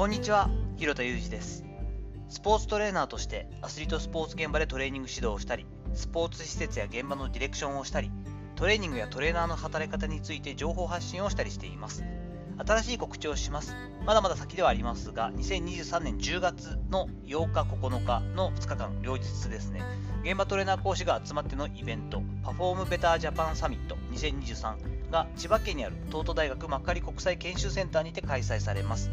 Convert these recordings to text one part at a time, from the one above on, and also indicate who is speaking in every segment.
Speaker 1: こんにちは、広田裕二です。スポーツトレーナーとしてアスリートスポーツ現場でトレーニング指導をしたり、スポーツ施設や現場のディレクションをしたり、トレーニングやトレーナーの働き方について情報発信をしたりしています。新しい告知をします。まだまだ先ではありますが、2023年10月の8日、9日の2日間、両日ですね、現場トレーナー講師が集まってのイベント、パフォームベタージャパンサミット2023が千葉県にある東都大学幕張国際研修センターにて開催されます。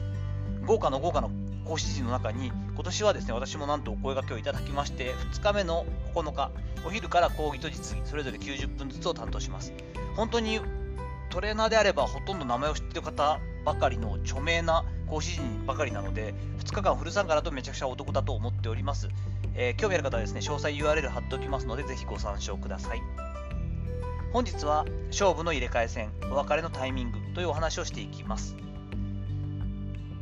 Speaker 1: 豪華の豪華の講師陣の中に、今年はですね、私もなんとお声掛けをいただきまして、2日目の9日、お昼から講義と実技、それぞれ90分ずつを担当します。本当にトレーナーであればほとんど名前を知っている方ばかりの著名な講師陣ばかりなので、2日間フル参加だとめちゃくちゃお得だと思っております。えー興味ある方はですね、詳細 URL 貼っておきますので、ぜひご参照ください。本日は勝負の入れ替え戦、お別れのタイミングというお話をしていきます。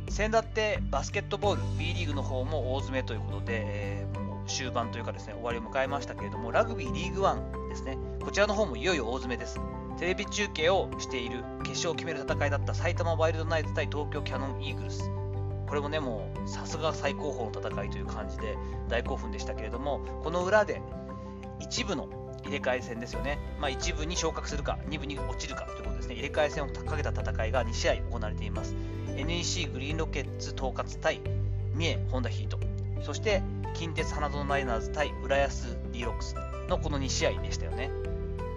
Speaker 1: 先だってバスケットボール B リーグの方も大詰めということで、えーもう終盤というかですね終わりを迎えましたけれどもラグビーリーグワンですね。こちらの方もいよいよ大詰めです。テレビ中継をしている決勝を決める戦いだった埼玉ワイルドナイツ対東京キャノンイーグルス。これもねもうさすが最高峰の戦いという感じで大興奮でしたけれどもこの裏で一部の入れ替え戦ですよね、まあ、一部に昇格するか2部に落ちるかということですね。入れ替え戦をかけた戦いが2試合行われています。NEC グリーンロケッツ統括対三重ホンダヒートそして近鉄花園マリナーズ対浦安 D ロックス。のこの2試合でしたよね。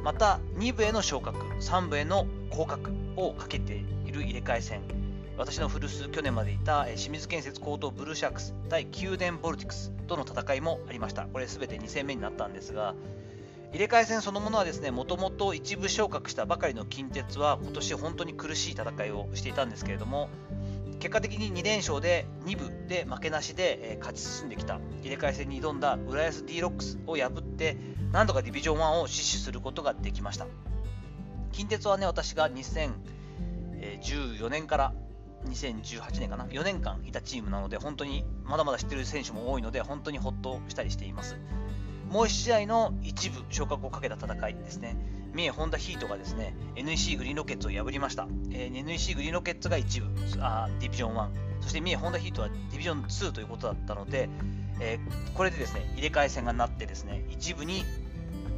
Speaker 1: また2部への昇格3部への降格をかけている入れ替え戦。私の古巣去年までいた清水建設高等ブルーシャークス対宮殿ボルティクスとの戦いもありました。これ全て2戦目になったんですが入れ替え戦そのものはですねもともと一部昇格したばかりの近鉄は今年本当に苦しい戦いをしていたんですけれども結果的に2連勝で2部で負けなしで、え勝ち進んできた。入れ替え戦に挑んだ浦安 D ロックスを破ってなんとかディビジョン1を死守することができました。近鉄はね私が2014年から2018年かな4年間いたチームなので本当にまだまだ知ってる選手も多いので本当にほっとしたりしています。もう1試合の一部昇格をかけた戦いですね。三重ホンダヒートがですね、NEC グリーンロケッツを破りました。えー NEC グリーンロケッツが一部あ、ディビジョン1、そして三重ホンダヒートはディビジョン2ということだったので、えーこれでですね、入れ替え戦がなってですね、一部に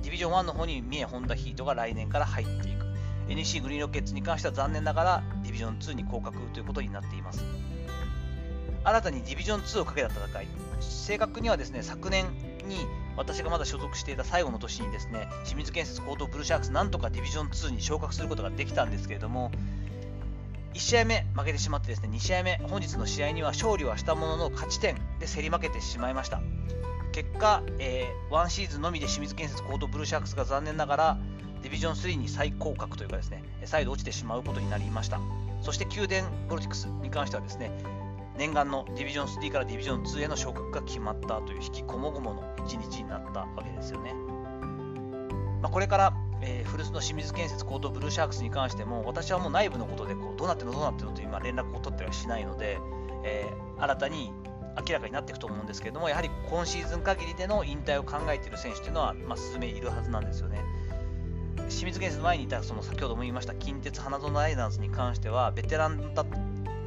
Speaker 1: ディビジョン1の方に三重ホンダヒートが来年から入っていく。NEC グリーンロケッツに関しては残念ながらディビジョン2に降格ということになっています。新たにディビジョン2をかけた戦い、正確にはですね、昨年に私がまだ所属していた最後の年にですね、清水建設高等ブルーシャークス、なんとかディビジョン2に昇格することができたんですけれども、1試合目負けてしまってですね、2試合目、本日の試合には勝利はしたものの勝ち点で競り負けてしまいました。結果、えー、1シーズンのみで清水建設高等ブルーシャークスが残念ながらディビジョン3に再降格というかですね、再度落ちてしまうことになりました。そして宮殿ボルティクスに関してはですね、念願のディビジョン3からディビジョン2への昇格が決まったという引きこもごもの一日になったわけですよね。まあ、これから、えー古巣の清水建設高等ブルーシャークスに関しても私はもう内部のことでこうどうなってるのどうなってるのと今連絡を取ったりはしないので、えー新たに明らかになっていくと思うんですけれどもやはり今シーズン限りでの引退を考えている選手というのは、まあ、数名いるはずなんですよね。清水建設の前にいたその先ほども言いました近鉄花園ライナーズに関してはベテランだった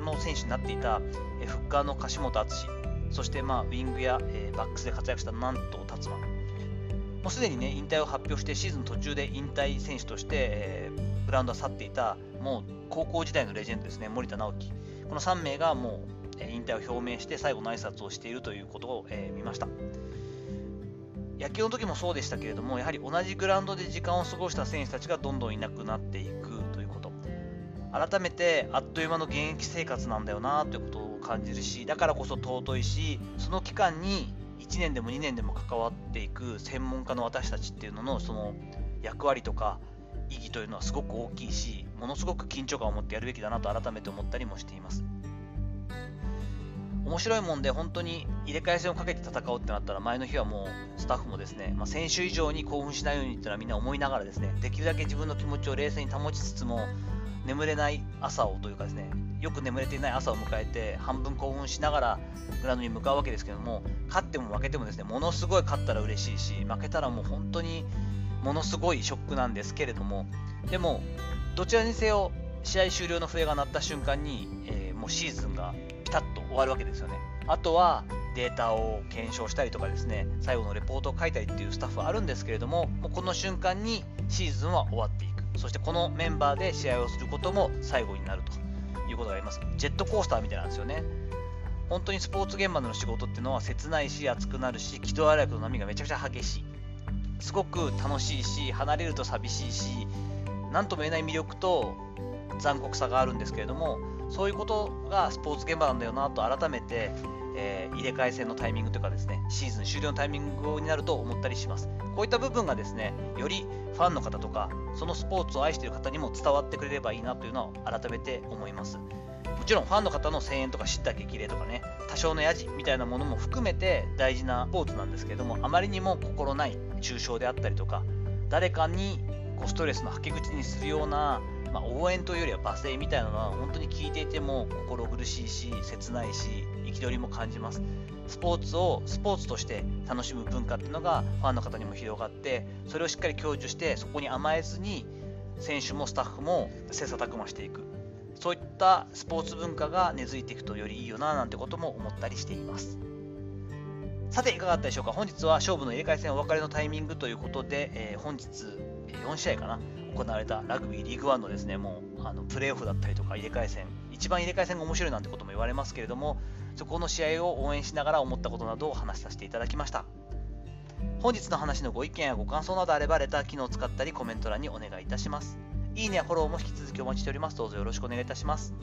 Speaker 1: の選手になっていた、えフッカーの樫本敦そして、まあ、ウィングや、えバックスで活躍した南東達馬。もうすでに、ね、引退を発表してシーズン途中で引退選手として、えグラウンドは去っていたもう高校時代のレジェンドですね森田直樹。この3名がもう引退を表明して最後の挨拶をしているということを、え見ました。野球の時もそうでしたけれどもやはり同じグラウンドで時間を過ごした選手たちがどんどんいなくなっていく。改めてあっという間の現役生活なんだよなということを感じるしだからこそ尊いしその期間に1年でも2年でも関わっていく専門家の私たちっていうののその役割とか意義というのはすごく大きいしものすごく緊張感を持ってやるべきだなと改めて思ったりもしています。面白いもんで本当に入れ替え戦をかけて戦おうってなったら前の日はもうスタッフもですね、まあ、先週以上に興奮しないようにっていうのはみんな思いながらですねできるだけ自分の気持ちを冷静に保ちつつも眠れない朝をというかですねよく眠れていない朝を迎えて半分興奮しながらグラウンドに向かうわけですけども勝っても負けてもですねものすごい勝ったら嬉しいし負けたらもう本当にものすごいショックなんですけれどもでもどちらにせよ試合終了の笛が鳴った瞬間に、えーもうシーズンがピタッと終わるわけですよね。あとはデータを検証したりとかですね、最後のレポートを書いたりっていうスタッフはあるんですけれども、もうこの瞬間にシーズンは終わっていく。そしてこのメンバーで試合をすることも最後になるということがあります。ジェットコースターみたいなんですよね。本当にスポーツ現場での仕事っていうのは切ないし熱くなるし喜怒哀楽の波がめちゃくちゃ激しいすごく楽しいし離れると寂しいし何とも言えない魅力と残酷さがあるんですけれどもそういうことがスポーツ現場なんだよなと改めて、えー、入れ替え戦のタイミングというかですねシーズン終了のタイミングになると思ったりします。こういった部分がですねよりファンの方とかそのスポーツを愛している方にも伝わってくれればいいなというのを改めて思います。もちろんファンの方の声援とか知った激励とかね多少のやじみたいなものも含めて大事なスポーツなんですけれどもあまりにも心ない抽象であったりとか誰かにこうストレスの吐き口にするような、まあ、応援というよりは罵声みたいなのは本当に聞いていても心苦しいし切ないし憤りも感じます。スポーツをスポーツとして楽しむ文化っていうのがファンの方にも広がってそれをしっかり享受してそこに甘えずに選手もスタッフも切磋琢磨していく。そういったスポーツ文化が根付いていくとよりいいよななんてことも思ったりしています。さていかがだったでしょうか？本日は勝負の入れ替え戦お別れのタイミングということで、えー、本日4試合かな。行われたラグビーリーグワンのですねもうあのプレーオフだったりとか入れ替え戦一番入れ替え戦が面白いなんてことも言われますけれどもそこの試合を応援しながら思ったことなどを話させていただきました本日の話のご意見やご感想などあればレター機能を使ったりコメント欄にお願いいたしますいいねやフォローも引き続きお待ちしております。どうぞよろしくお願いいたします。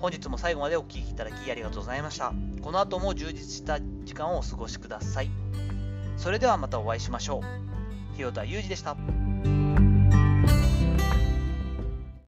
Speaker 1: 本日も最後までお聴きいただきありがとうございました。この後も充実した時間をお過ごしください。それではまたお会いしましょう。広田裕二でした。